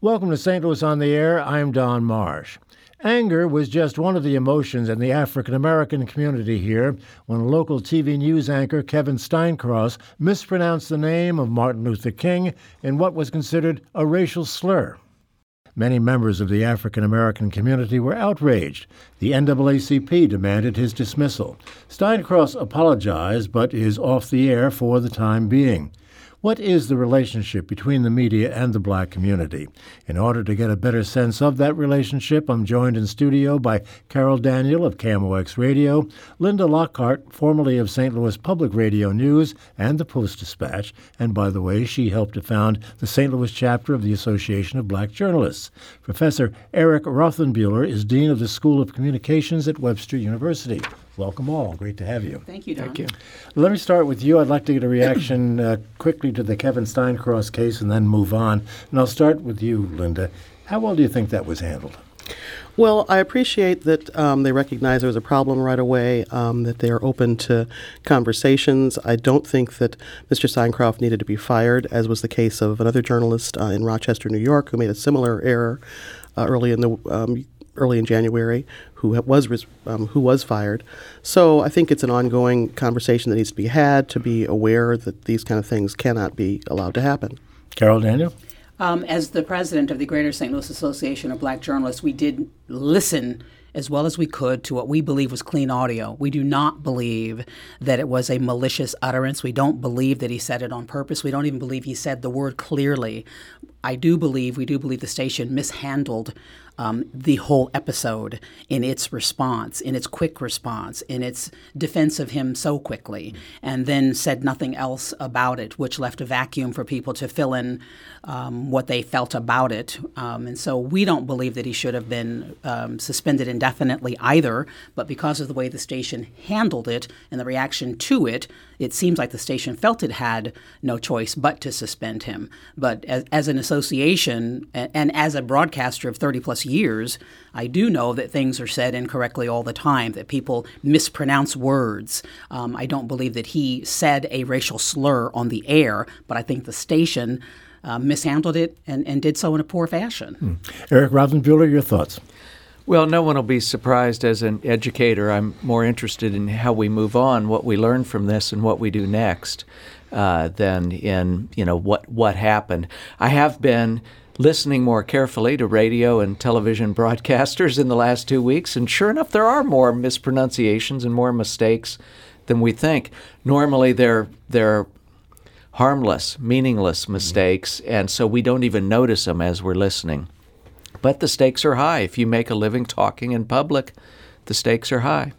Welcome to St. Louis on the Air. I'm Don Marsh. Anger was just one of the emotions in the African American community here when local TV news anchor Kevin Steincross mispronounced the name of Martin Luther King in what was considered a racial slur. Many members of the African American community were outraged. The NAACP demanded his dismissal. Steincross apologized but is off the air for the time being. What is the relationship between the media and the black community? In order to get a better sense of that relationship, I'm joined in studio by Carol Daniel of KMOX Radio, Linda Lockhart, formerly of St. Louis Public Radio News and the Post Dispatch, and by the way, she helped to found the St. Louis chapter of the Association of Black Journalists. Professor Eric Rothenbuhler is Dean of the School of Communications at Webster University. Welcome all. Great to have you. Thank you, Don. Thank you. Let me start with you. I'd like to get a reaction uh, quickly to the Kevin Steincross case and then move on. And I'll start with you, Linda. How well do you think that was handled? Well, I appreciate that um, they recognize there was a problem right away, um, that they are open to conversations. I don't think that Mr. Steincross needed to be fired, as was the case of another journalist uh, in Rochester, New York, who made a similar error uh, early in the um, early in January, who was um, who was fired. So I think it's an ongoing conversation that needs to be had to be aware that these kind of things cannot be allowed to happen. Carol Daniel. Um, as the president of the Greater St. Louis Association of Black Journalists, we did listen as well as we could to what we believe was clean audio. We do not believe that it was a malicious utterance. We don't believe that he said it on purpose. We don't even believe he said the word clearly. I do believe, we do believe the station mishandled um, the whole episode in its response, in its quick response, in its defense of him so quickly, and then said nothing else about it, which left a vacuum for people to fill in um, what they felt about it. Um, and so we don't believe that he should have been um, suspended indefinitely either, but because of the way the station handled it and the reaction to it, it seems like the station felt it had no choice but to suspend him. But as, as an association and, and as a broadcaster of 30 plus years, I do know that things are said incorrectly all the time, that people mispronounce words. Um, I don't believe that he said a racial slur on the air, but I think the station uh, mishandled it and, and did so in a poor fashion. Hmm. Eric Rothenbuhler, your thoughts? Well, no one will be surprised as an educator. I'm more interested in how we move on, what we learn from this, and what we do next, uh, than in you know what what happened. I have been listening more carefully to radio and television broadcasters in the last two weeks, and sure enough, there are more mispronunciations and more mistakes than we think. Normally, they're they're harmless, meaningless mm-hmm. mistakes, and so we don't even notice them as we're listening. But the stakes are high. If you make a living talking in public, the stakes are high.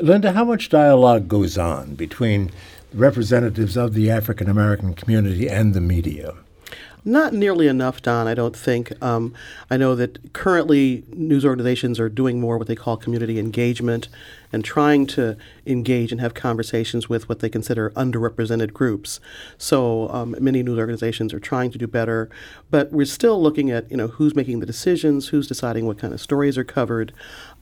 Linda, how much dialogue goes on between representatives of the African American community and the media? Not nearly enough, Don, I don't think. Um, I know that currently news organizations are doing more what they call community engagement and trying to engage and have conversations with what they consider underrepresented groups. So um, many news organizations are trying to do better, but we're still looking at you know who's making the decisions, who's deciding what kind of stories are covered,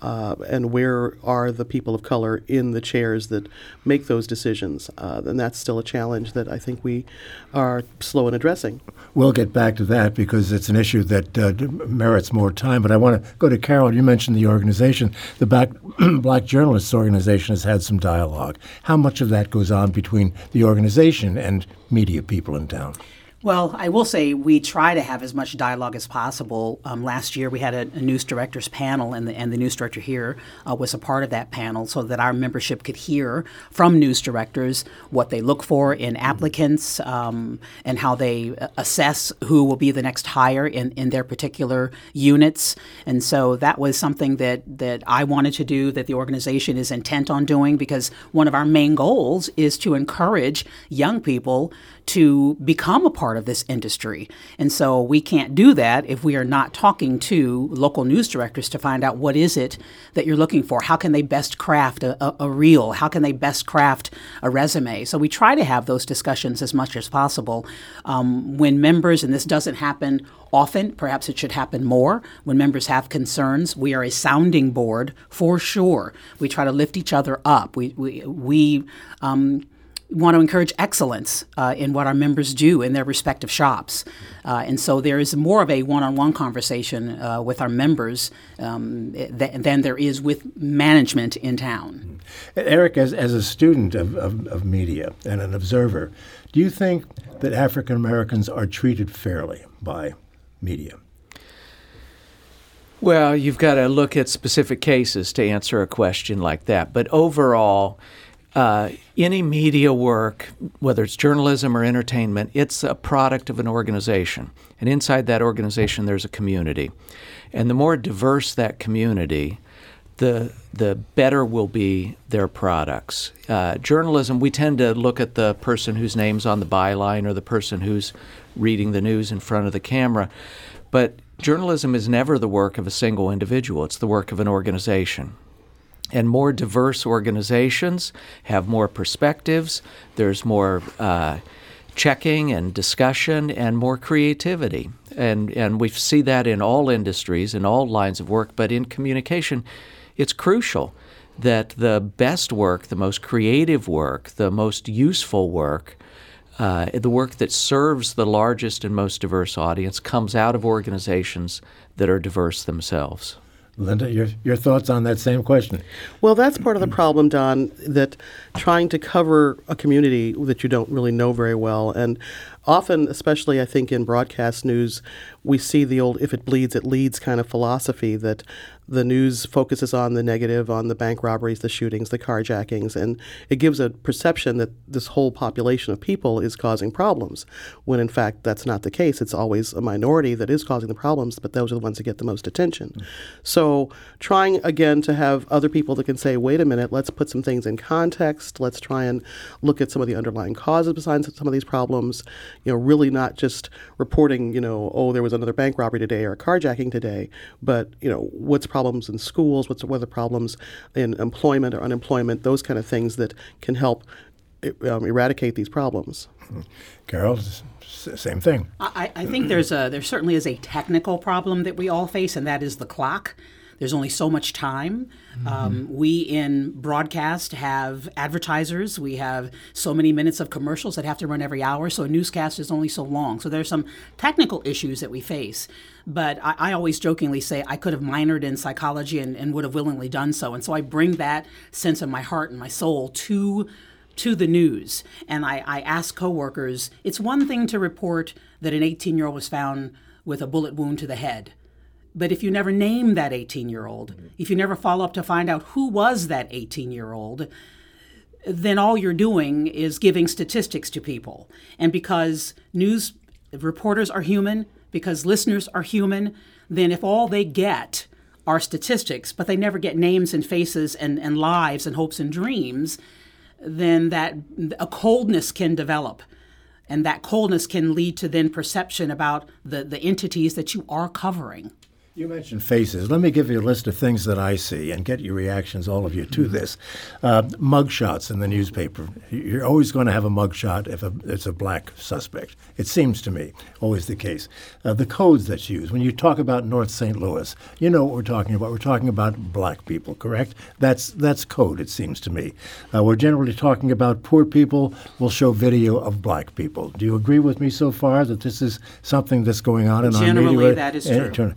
uh, and where are the people of color in the chairs that make those decisions. Uh, and that's still a challenge that I think we are slow in addressing. We'll get back to that because it's an issue that uh, merits more time. But I want to go to Carol. You mentioned the organization, the Black, Black Journalists Organization has had some dialogue. How much of that goes on between the organization and media people in town? Well, I will say we try to have as much dialogue as possible. Um, last year, we had a, a, news directors panel, and the, and the news director here uh, was a part of that panel so that our membership could hear from news directors what they look for in applicants um, and how they uh, assess who will be the next hire in, in their particular units. And so that was something that, that I wanted to do, that the organization is intent on doing, because one of our main goals is to encourage young people to become a part of this industry. And so we can't do that if we are not talking to local news directors to find out what is it that you're looking for. How can they best craft a, a, a reel? How can they best craft a resume? So we try to have those discussions as much as possible. Um, when members, and this doesn't happen often, perhaps it should happen more, when members have concerns, we are a sounding board for sure. We try to lift each other up. We, we, we um, want to encourage excellence uh, in what our members do in their respective shops. Uh, and so there is more of a one on one conversation uh, with our members um, th- than there is with management in town. Eric, as, as a student of, of, of media and an observer, do you think that African Americans are treated fairly by media? Well, you've got to look at specific cases to answer a question like that. But overall, uh, any media work, whether it's journalism or entertainment, it's a product of an organization. And inside that organization, there's a community. And the more diverse that community, the the better will be their products. Uh, journalism, we tend to look at the person whose name's on the byline or the person who's reading the news in front of the camera, but journalism is never the work of a single individual. It's the work of an organization. And more diverse organizations have more perspectives. There's more uh, checking and discussion and more creativity. And, and we see that in all industries, in all lines of work, but in communication, it's crucial that the best work, the most creative work, the most useful work, uh, the work that serves the largest and most diverse audience comes out of organizations that are diverse themselves. Linda, your, your thoughts on that same question? Well, that's part of the problem, Don, that trying to cover a community that you don't really know very well. And often, especially I think in broadcast news, we see the old if it bleeds, it leads kind of philosophy that the news focuses on the negative, on the bank robberies, the shootings, the carjackings, and it gives a perception that this whole population of people is causing problems, when in fact that's not the case. It's always a minority that is causing the problems, but those are the ones that get the most attention. Mm-hmm. So trying again to have other people that can say, wait a minute, let's put some things in context, let's try and look at some of the underlying causes behind some of these problems, you know, really not just reporting, you know, oh, there was another bank robbery today or a carjacking today, but, you know, what's problems in schools, what's what are the problems in employment or unemployment, those kind of things that can help um, eradicate these problems. Carol, same thing. I, I think there's a there certainly is a technical problem that we all face, and that is the clock. There's only so much time. Mm-hmm. Um, we in broadcast have advertisers. We have so many minutes of commercials that have to run every hour. So a newscast is only so long. So there's some technical issues that we face. But I, I always jokingly say I could have minored in psychology and, and would have willingly done so. And so I bring that sense of my heart and my soul to to the news. And I, I ask coworkers, it's one thing to report that an 18 year old was found with a bullet wound to the head. But if you never name that 18 year old, mm-hmm. if you never follow up to find out who was that 18 year old, then all you're doing is giving statistics to people. And because news reporters are human, because listeners are human, then if all they get are statistics, but they never get names and faces and, and lives and hopes and dreams, then that a coldness can develop. And that coldness can lead to then perception about the, the entities that you are covering. You mentioned faces. Let me give you a list of things that I see and get your reactions, all of you, to mm-hmm. this. Uh, mugshots in the newspaper. You're always going to have a mugshot if a, it's a black suspect. It seems to me, always the case. Uh, the codes that's used. When you talk about North St. Louis, you know what we're talking about. We're talking about black people, correct? That's, that's code, it seems to me. Uh, we're generally talking about poor people. We'll show video of black people. Do you agree with me so far that this is something that's going on in generally, our media? Generally, that is true.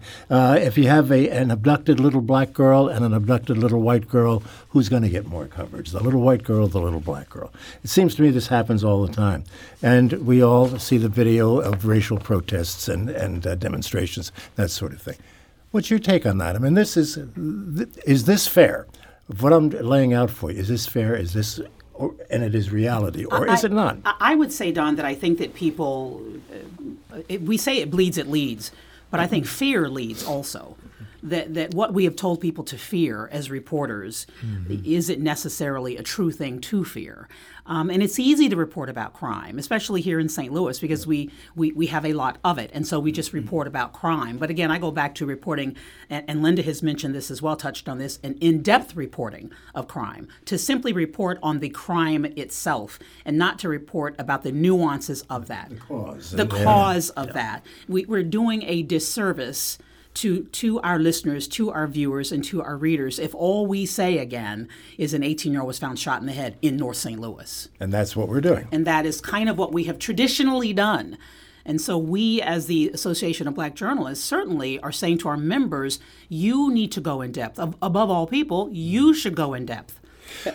Uh, if you have a, an abducted little black girl and an abducted little white girl, who's going to get more coverage? The little white girl, the little black girl. It seems to me this happens all the time. And we all see the video of racial protests and, and uh, demonstrations, that sort of thing. What's your take on that? I mean, this is, is this fair? What I'm laying out for you, is this fair? Is this or, and it is reality, or I, is it not? I would say, Don, that I think that people, uh, it, we say it bleeds, it leads. But I think fear leads also. That, that what we have told people to fear as reporters mm-hmm. isn't necessarily a true thing to fear. Um, and it's easy to report about crime, especially here in St. Louis, because we, we, we have a lot of it. And so we just report about crime. But again, I go back to reporting, and, and Linda has mentioned this as well, touched on this, an in depth reporting of crime, to simply report on the crime itself and not to report about the nuances of that. The cause. The cause of yeah. that. We, we're doing a disservice to to our listeners, to our viewers, and to our readers if all we say again is an 18 year old was found shot in the head in North St. Louis. And that's what we're doing. And that is kind of what we have traditionally done. And so we, as the Association of Black Journalists, certainly are saying to our members, you need to go in depth. Above all people, you should go in depth.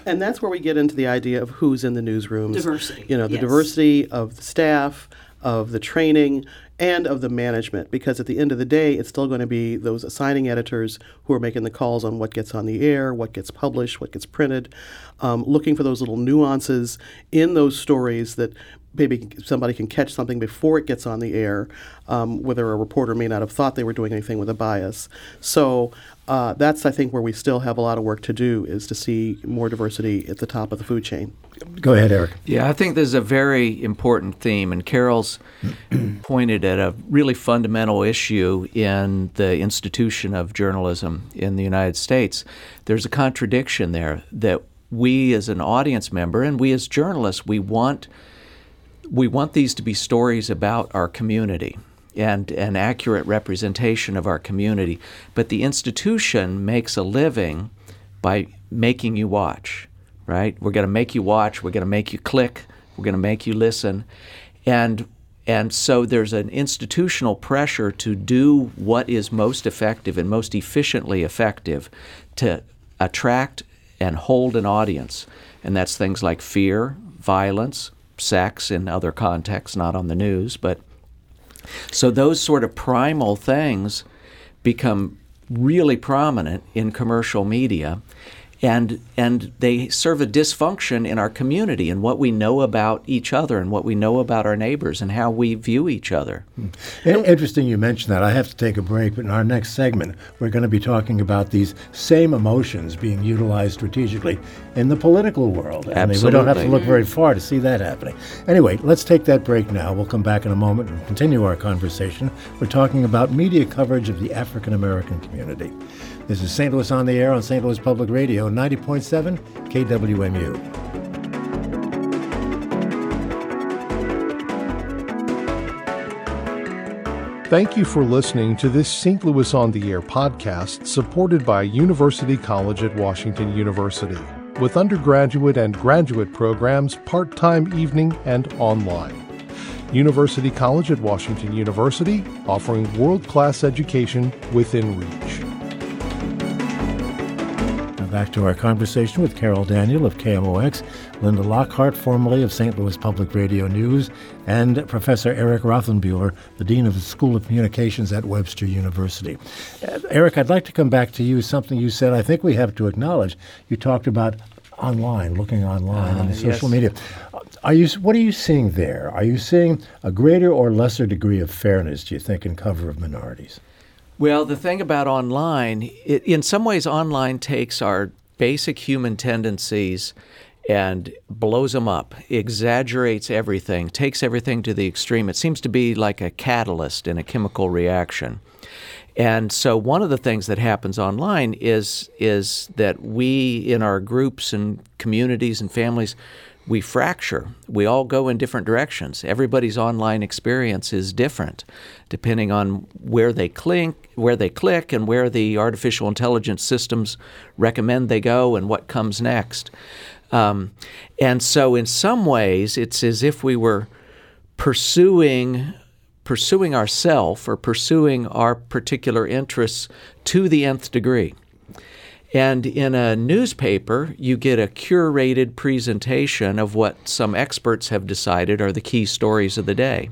And that's where we get into the idea of who's in the newsrooms. Diversity. You know, the yes. diversity of the staff, of the training, and of the management because at the end of the day it's still going to be those assigning editors who are making the calls on what gets on the air what gets published what gets printed um, looking for those little nuances in those stories that maybe somebody can catch something before it gets on the air, um, whether a reporter may not have thought they were doing anything with a bias. So uh, that's, I think, where we still have a lot of work to do is to see more diversity at the top of the food chain. Go ahead, Eric. Yeah, I think this is a very important theme, and Carol's pointed at a really fundamental issue in the institution of journalism in the United States. There's a contradiction there that we as an audience member and we as journalists, we want – we want these to be stories about our community and an accurate representation of our community. But the institution makes a living by making you watch, right? We're going to make you watch, we're going to make you click, we're going to make you listen. And and so there's an institutional pressure to do what is most effective and most efficiently effective to attract and hold an audience. And that's things like fear, violence, sex in other contexts, not on the news. But so those sort of primal things become really prominent in commercial media and and they serve a dysfunction in our community and what we know about each other and what we know about our neighbors and how we view each other. Hmm. Interesting you mentioned that. I have to take a break, but in our next segment, we're going to be talking about these same emotions being utilized strategically in the political world. Absolutely. I mean, we don't have to look very far to see that happening. Anyway, let's take that break now. We'll come back in a moment and continue our conversation. We're talking about media coverage of the African American community. This is St. Louis on the Air on St. Louis Public Radio, 90.7 KWMU. Thank you for listening to this St. Louis on the Air podcast supported by University College at Washington University, with undergraduate and graduate programs part time evening and online. University College at Washington University, offering world class education within reach back to our conversation with Carol Daniel of KMOX, Linda Lockhart, formerly of St. Louis Public Radio News, and Professor Eric Rothenbuhler, the Dean of the School of Communications at Webster University. Uh, Eric, I'd like to come back to you. Something you said I think we have to acknowledge. You talked about online, looking online uh, and social yes. media. Are you? What are you seeing there? Are you seeing a greater or lesser degree of fairness? Do you think in cover of minorities? Well, the thing about online, it, in some ways, online takes our basic human tendencies and blows them up, exaggerates everything, takes everything to the extreme. It seems to be like a catalyst in a chemical reaction. And so one of the things that happens online is is that we in our groups and communities and families we fracture. We all go in different directions. Everybody's online experience is different, depending on where they click, where they click, and where the artificial intelligence systems recommend they go, and what comes next. Um, and so, in some ways, it's as if we were pursuing pursuing ourself or pursuing our particular interests to the nth degree. And in a newspaper, you get a curated presentation of what some experts have decided are the key stories of the day.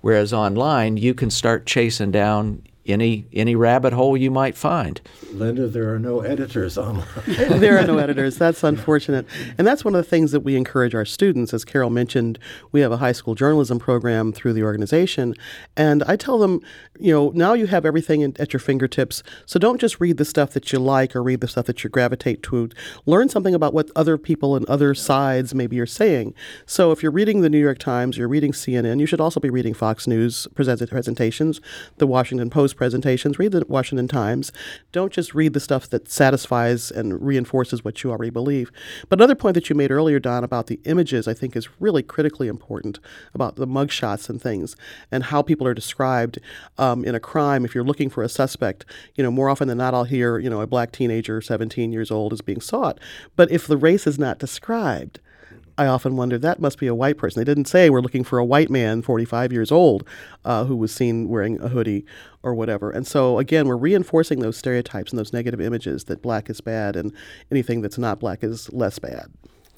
Whereas online, you can start chasing down any any rabbit hole you might find. Linda, there are no editors online. there are no editors. That's unfortunate. And that's one of the things that we encourage our students. As Carol mentioned, we have a high school journalism program through the organization. And I tell them, you know, now you have everything in, at your fingertips. So don't just read the stuff that you like or read the stuff that you gravitate to. Learn something about what other people and other sides maybe are saying. So if you're reading the New York Times, you're reading CNN, you should also be reading Fox News presentations, the Washington Post presentations, read the Washington Times. Don't just read the stuff that satisfies and reinforces what you already believe. But another point that you made earlier, Don, about the images, I think is really critically important about the mugshots and things and how people are described um, in a crime. If you're looking for a suspect, you know, more often than not, I'll hear, you know, a black teenager, 17 years old, is being sought. But if the race is not described, I often wonder that must be a white person. They didn't say we're looking for a white man, 45 years old, uh, who was seen wearing a hoodie or whatever. And so again, we're reinforcing those stereotypes and those negative images that black is bad and anything that's not black is less bad.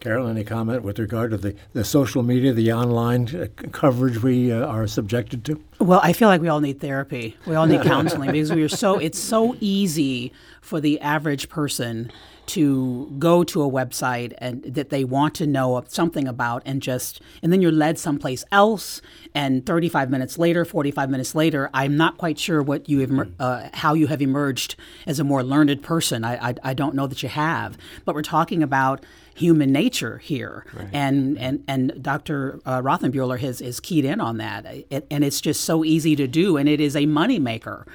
Carol, any comment with regard to the, the social media, the online uh, coverage we uh, are subjected to? Well, I feel like we all need therapy. We all need counseling because we are so it's so easy for the average person to go to a website and that they want to know something about and just and then you're led someplace else and 35 minutes later 45 minutes later i'm not quite sure what you have uh, how you have emerged as a more learned person I, I, I don't know that you have but we're talking about human nature here right. and and and dr uh, rothenbuhler has, has keyed in on that it, and it's just so easy to do and it is a moneymaker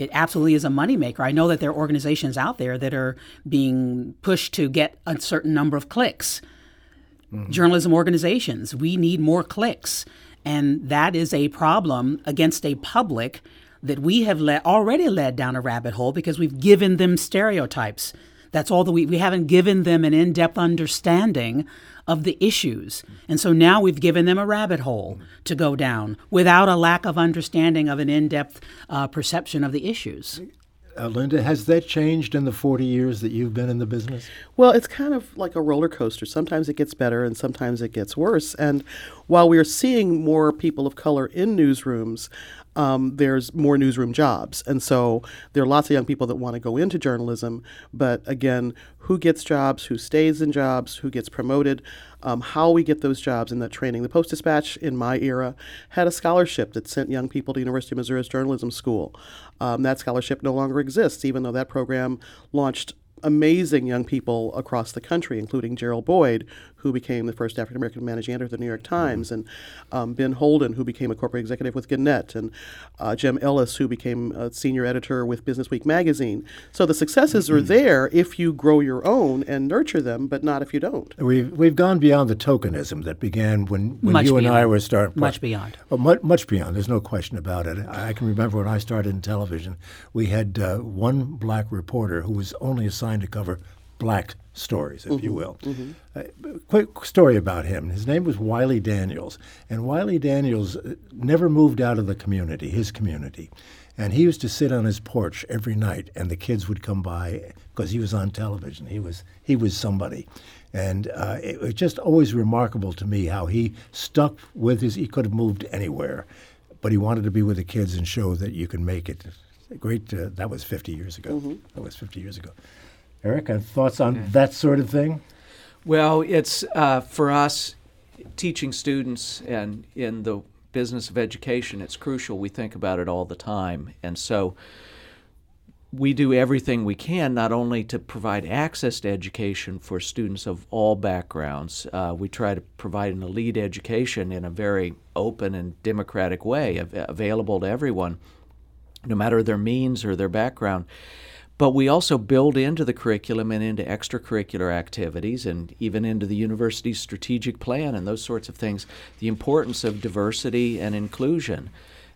it absolutely is a moneymaker. I know that there are organizations out there that are being pushed to get a certain number of clicks. Mm-hmm. Journalism organizations, we need more clicks. And that is a problem against a public that we have let, already led down a rabbit hole because we've given them stereotypes. That's all that we, we haven't given them an in depth understanding of the issues. And so now we've given them a rabbit hole to go down without a lack of understanding of an in depth uh, perception of the issues. Uh, Linda, has that changed in the 40 years that you've been in the business? Well, it's kind of like a roller coaster. Sometimes it gets better and sometimes it gets worse. And while we are seeing more people of color in newsrooms, um, there's more newsroom jobs. And so there are lots of young people that want to go into journalism. But again, who gets jobs, who stays in jobs, who gets promoted, um, how we get those jobs and that training. The Post Dispatch in my era had a scholarship that sent young people to University of Missouri's journalism school. Um, that scholarship no longer exists, even though that program launched amazing young people across the country, including Gerald Boyd, who became the first African American managing editor of the New York Times, and um, Ben Holden, who became a corporate executive with Gannett, and uh, Jem Ellis, who became a senior editor with Business Week magazine. So the successes mm-hmm. are there if you grow your own and nurture them, but not if you don't. We've we've gone beyond the tokenism that began when, when you beyond. and I were starting. Much beyond. Well, much, much beyond. There's no question about it. I can remember when I started in television, we had uh, one black reporter who was only assigned to cover black stories, if mm-hmm, you will. Mm-hmm. Uh, quick story about him. His name was Wiley Daniels, and Wiley Daniels uh, never moved out of the community, his community. And he used to sit on his porch every night, and the kids would come by because he was on television. He was he was somebody, and uh, it was just always remarkable to me how he stuck with his. He could have moved anywhere, but he wanted to be with the kids and show that you can make it. Great. Uh, that was 50 years ago. Mm-hmm. That was 50 years ago. Eric, thoughts on that sort of thing? Well, it's uh, for us teaching students and in the business of education, it's crucial. We think about it all the time. And so we do everything we can not only to provide access to education for students of all backgrounds, uh, we try to provide an elite education in a very open and democratic way, av- available to everyone, no matter their means or their background. But we also build into the curriculum and into extracurricular activities and even into the university's strategic plan and those sorts of things the importance of diversity and inclusion.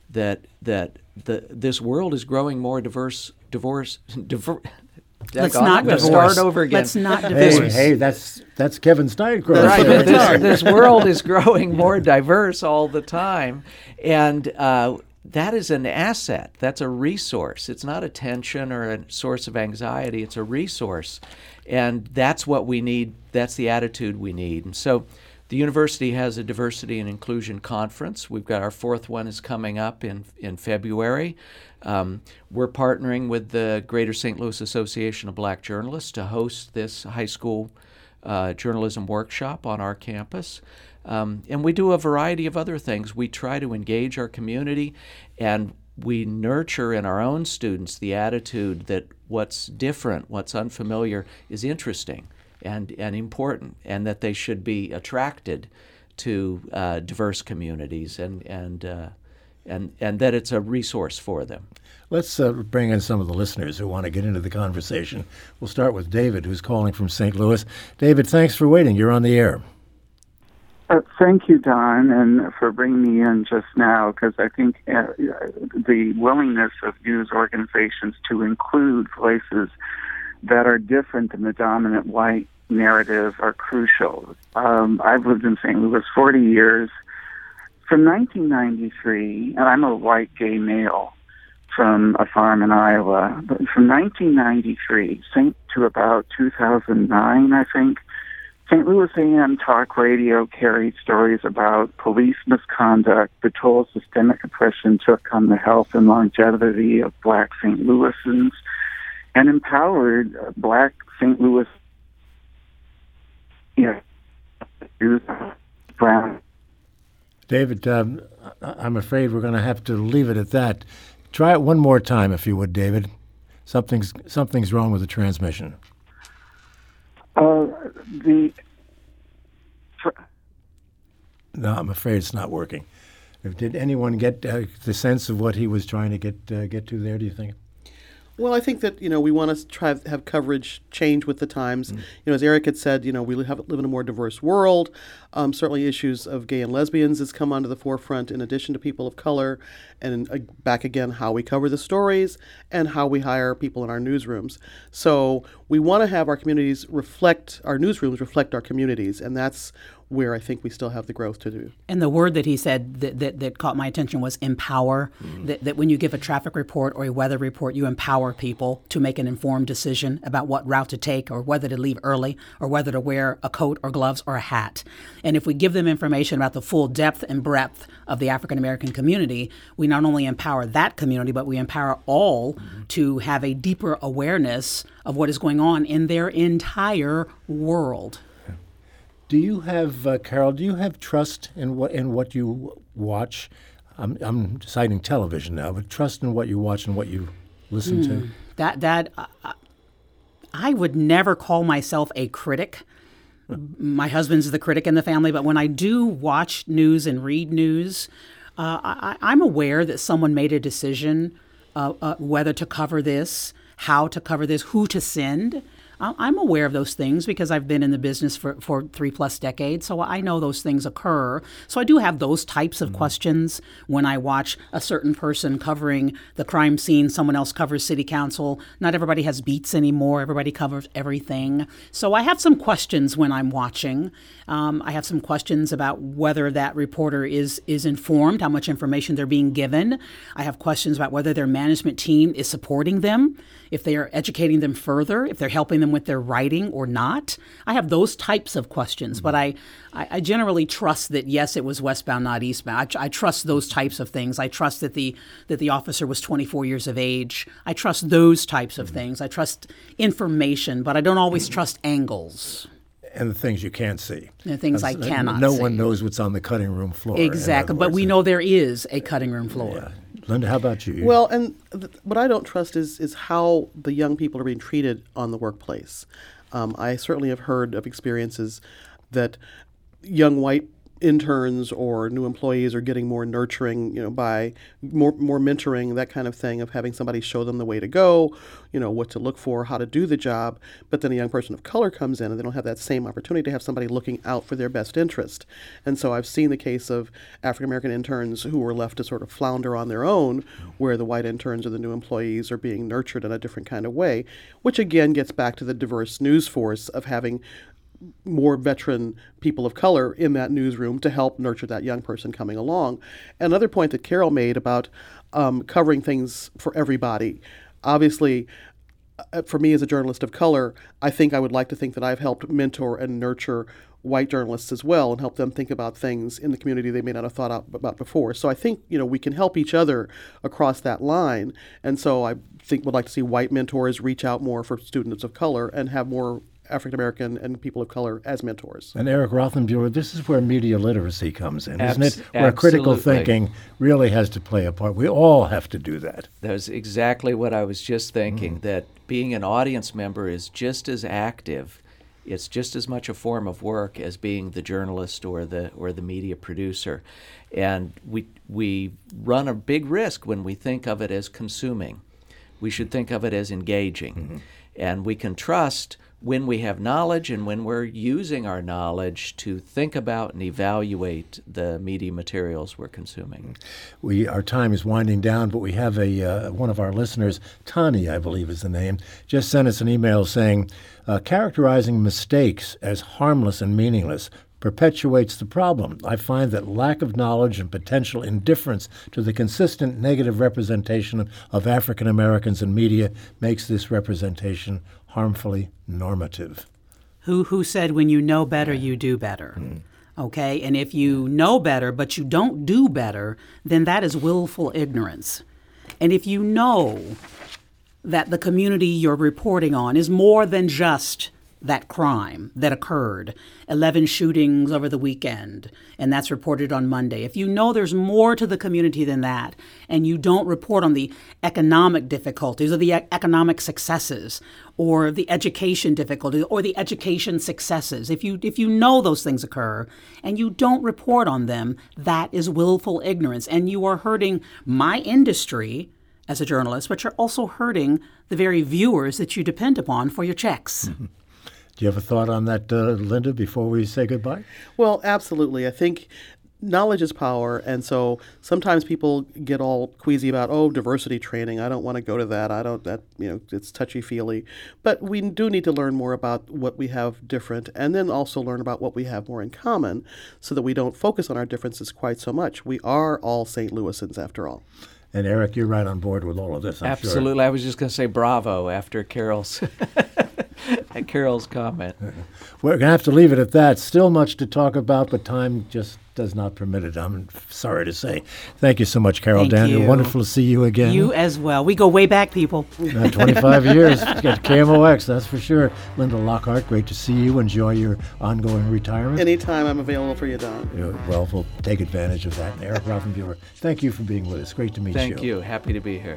That that the this world is growing more diverse. Divorce. Diver, Let's not divorce. Start over again. Let's not divorce. Hey, hey that's that's Kevin Steincross. Right. this, this, world is growing more diverse all the time, and uh, that is an asset. That's a resource. It's not a tension or a source of anxiety. It's a resource. And that's what we need. That's the attitude we need. And so the university has a diversity and inclusion conference. We've got our fourth one is coming up in, in February. Um, we're partnering with the Greater St. Louis Association of Black Journalists to host this high school uh, journalism workshop on our campus. Um, and we do a variety of other things. We try to engage our community and we nurture in our own students the attitude that what's different, what's unfamiliar is interesting and, and important, and that they should be attracted to uh, diverse communities and, and uh, and, and that it's a resource for them. Let's uh, bring in some of the listeners who want to get into the conversation. We'll start with David, who's calling from St. Louis. David, thanks for waiting. You're on the air. Uh, thank you, Don, and for bringing me in just now, because I think uh, the willingness of news organizations to include voices that are different than the dominant white narrative are crucial. Um, I've lived in St. Louis 40 years. From 1993, and I'm a white gay male from a farm in Iowa, but from 1993 to about 2009, I think, St. Louis AM talk radio carried stories about police misconduct, the toll systemic oppression took on the health and longevity of black St. Louisans, and empowered black St. Louis you know, brown. David, um, I'm afraid we're going to have to leave it at that. Try it one more time, if you would, David. Something's something's wrong with the transmission. Uh, the. no, I'm afraid it's not working. Did anyone get uh, the sense of what he was trying to get uh, get to there? Do you think? Well, I think that you know we want to try have coverage change with the times. Mm. You know, as Eric had said, you know we have, live in a more diverse world. Um, certainly, issues of gay and lesbians has come onto the forefront, in addition to people of color, and uh, back again how we cover the stories and how we hire people in our newsrooms. So we want to have our communities reflect our newsrooms reflect our communities, and that's where I think we still have the growth to do. And the word that he said that, that, that caught my attention was empower. Mm-hmm. That, that when you give a traffic report or a weather report, you empower people to make an informed decision about what route to take or whether to leave early or whether to wear a coat or gloves or a hat. And if we give them information about the full depth and breadth of the African American community, we not only empower that community, but we empower all mm-hmm. to have a deeper awareness of what is going on in their entire world. Do you have, uh, Carol? Do you have trust in what in what you watch? I'm, I'm citing television now, but trust in what you watch and what you listen mm, to. Hmm. That that uh, I would never call myself a critic. My husband's the critic in the family, but when I do watch news and read news, uh, I, am aware that someone made a decision uh, uh, whether to cover this, how to cover this, who to send. I'm aware of those things because I've been in the business for, for three plus decades. So I know those things occur. So I do have those types of mm-hmm. questions when I watch a certain person covering the crime scene, someone else covers city council. Not everybody has beats anymore, everybody covers everything. So I have some questions when I'm watching. Um, I have some questions about whether that reporter is, is informed, how much information they're being given. I have questions about whether their management team is supporting them, if they are educating them further, if they're helping them with their writing or not. I have those types of questions, mm-hmm. but I, I, I, generally trust that yes, it was westbound, not eastbound. I, I, trust those types of things. I trust that the that the officer was 24 years of age. I trust those types of mm-hmm. things. I trust information, but I don't always trust angles and the things you can't see. The things I cannot. No see. one knows what's on the cutting room floor. Exactly, but we know there is a cutting room floor. Yeah. Linda, how about you? Well, and th- what I don't trust is is how the young people are being treated on the workplace. Um, I certainly have heard of experiences that young white interns or new employees are getting more nurturing, you know, by more more mentoring, that kind of thing of having somebody show them the way to go, you know, what to look for, how to do the job. But then a young person of color comes in and they don't have that same opportunity to have somebody looking out for their best interest. And so I've seen the case of African American interns who were left to sort of flounder on their own, where the white interns or the new employees are being nurtured in a different kind of way, which again gets back to the diverse news force of having more veteran people of color in that newsroom to help nurture that young person coming along. Another point that Carol made about um, covering things for everybody. Obviously, uh, for me as a journalist of color, I think I would like to think that I've helped mentor and nurture white journalists as well and help them think about things in the community they may not have thought about before. So I think you know we can help each other across that line. And so I think would like to see white mentors reach out more for students of color and have more African American and people of color as mentors. And Eric Rothenbuhler, this is where media literacy comes in, isn't it? Where critical thinking really has to play a part. We all have to do that. That's exactly what I was just thinking. Mm. That being an audience member is just as active It's just as much a form of work as being the journalist or the or the media producer, and we we run a big risk when we think of it as consuming. We should think of it as engaging, mm-hmm. and we can trust when we have knowledge and when we're using our knowledge to think about and evaluate the media materials we're consuming. We our time is winding down, but we have a uh, one of our listeners, Tani, I believe is the name, just sent us an email saying, uh, characterizing mistakes as harmless and meaningless perpetuates the problem. I find that lack of knowledge and potential indifference to the consistent negative representation of African Americans in media makes this representation harmfully normative. Who who said when you know better you do better? Mm. Okay? And if you know better but you don't do better, then that is willful ignorance. And if you know that the community you're reporting on is more than just that crime that occurred 11 shootings over the weekend, and that's reported on Monday. If you know there's more to the community than that, and you don't report on the economic difficulties or the economic successes or the education difficulties or the education successes, if you, if you know those things occur and you don't report on them, that is willful ignorance. And you are hurting my industry as a journalist, but you're also hurting the very viewers that you depend upon for your checks. Mm-hmm. Do you have a thought on that, uh, Linda, before we say goodbye? Well, absolutely. I think knowledge is power and so sometimes people get all queasy about oh diversity training i don't want to go to that i don't that you know it's touchy feely but we do need to learn more about what we have different and then also learn about what we have more in common so that we don't focus on our differences quite so much we are all st louisans after all and Eric, you're right on board with all of this. I'm Absolutely. Sure. I was just going to say bravo after Carol's Carol's comment. We're going to have to leave it at that. Still much to talk about, but time just does not permit it. I'm sorry to say. Thank you so much, Carol Thank Daniel. You. Wonderful to see you again. You as well. We go way back, people. Uh, 25 years. Got KMOX, that's for sure. Linda Lockhart, great to see you. Enjoy your ongoing retirement. Anytime I'm available for you, Don. well, we'll take advantage of that. And Eric Rothenbuhler, thank you for being with us. Great to meet thank you. Thank you. Happy to be here.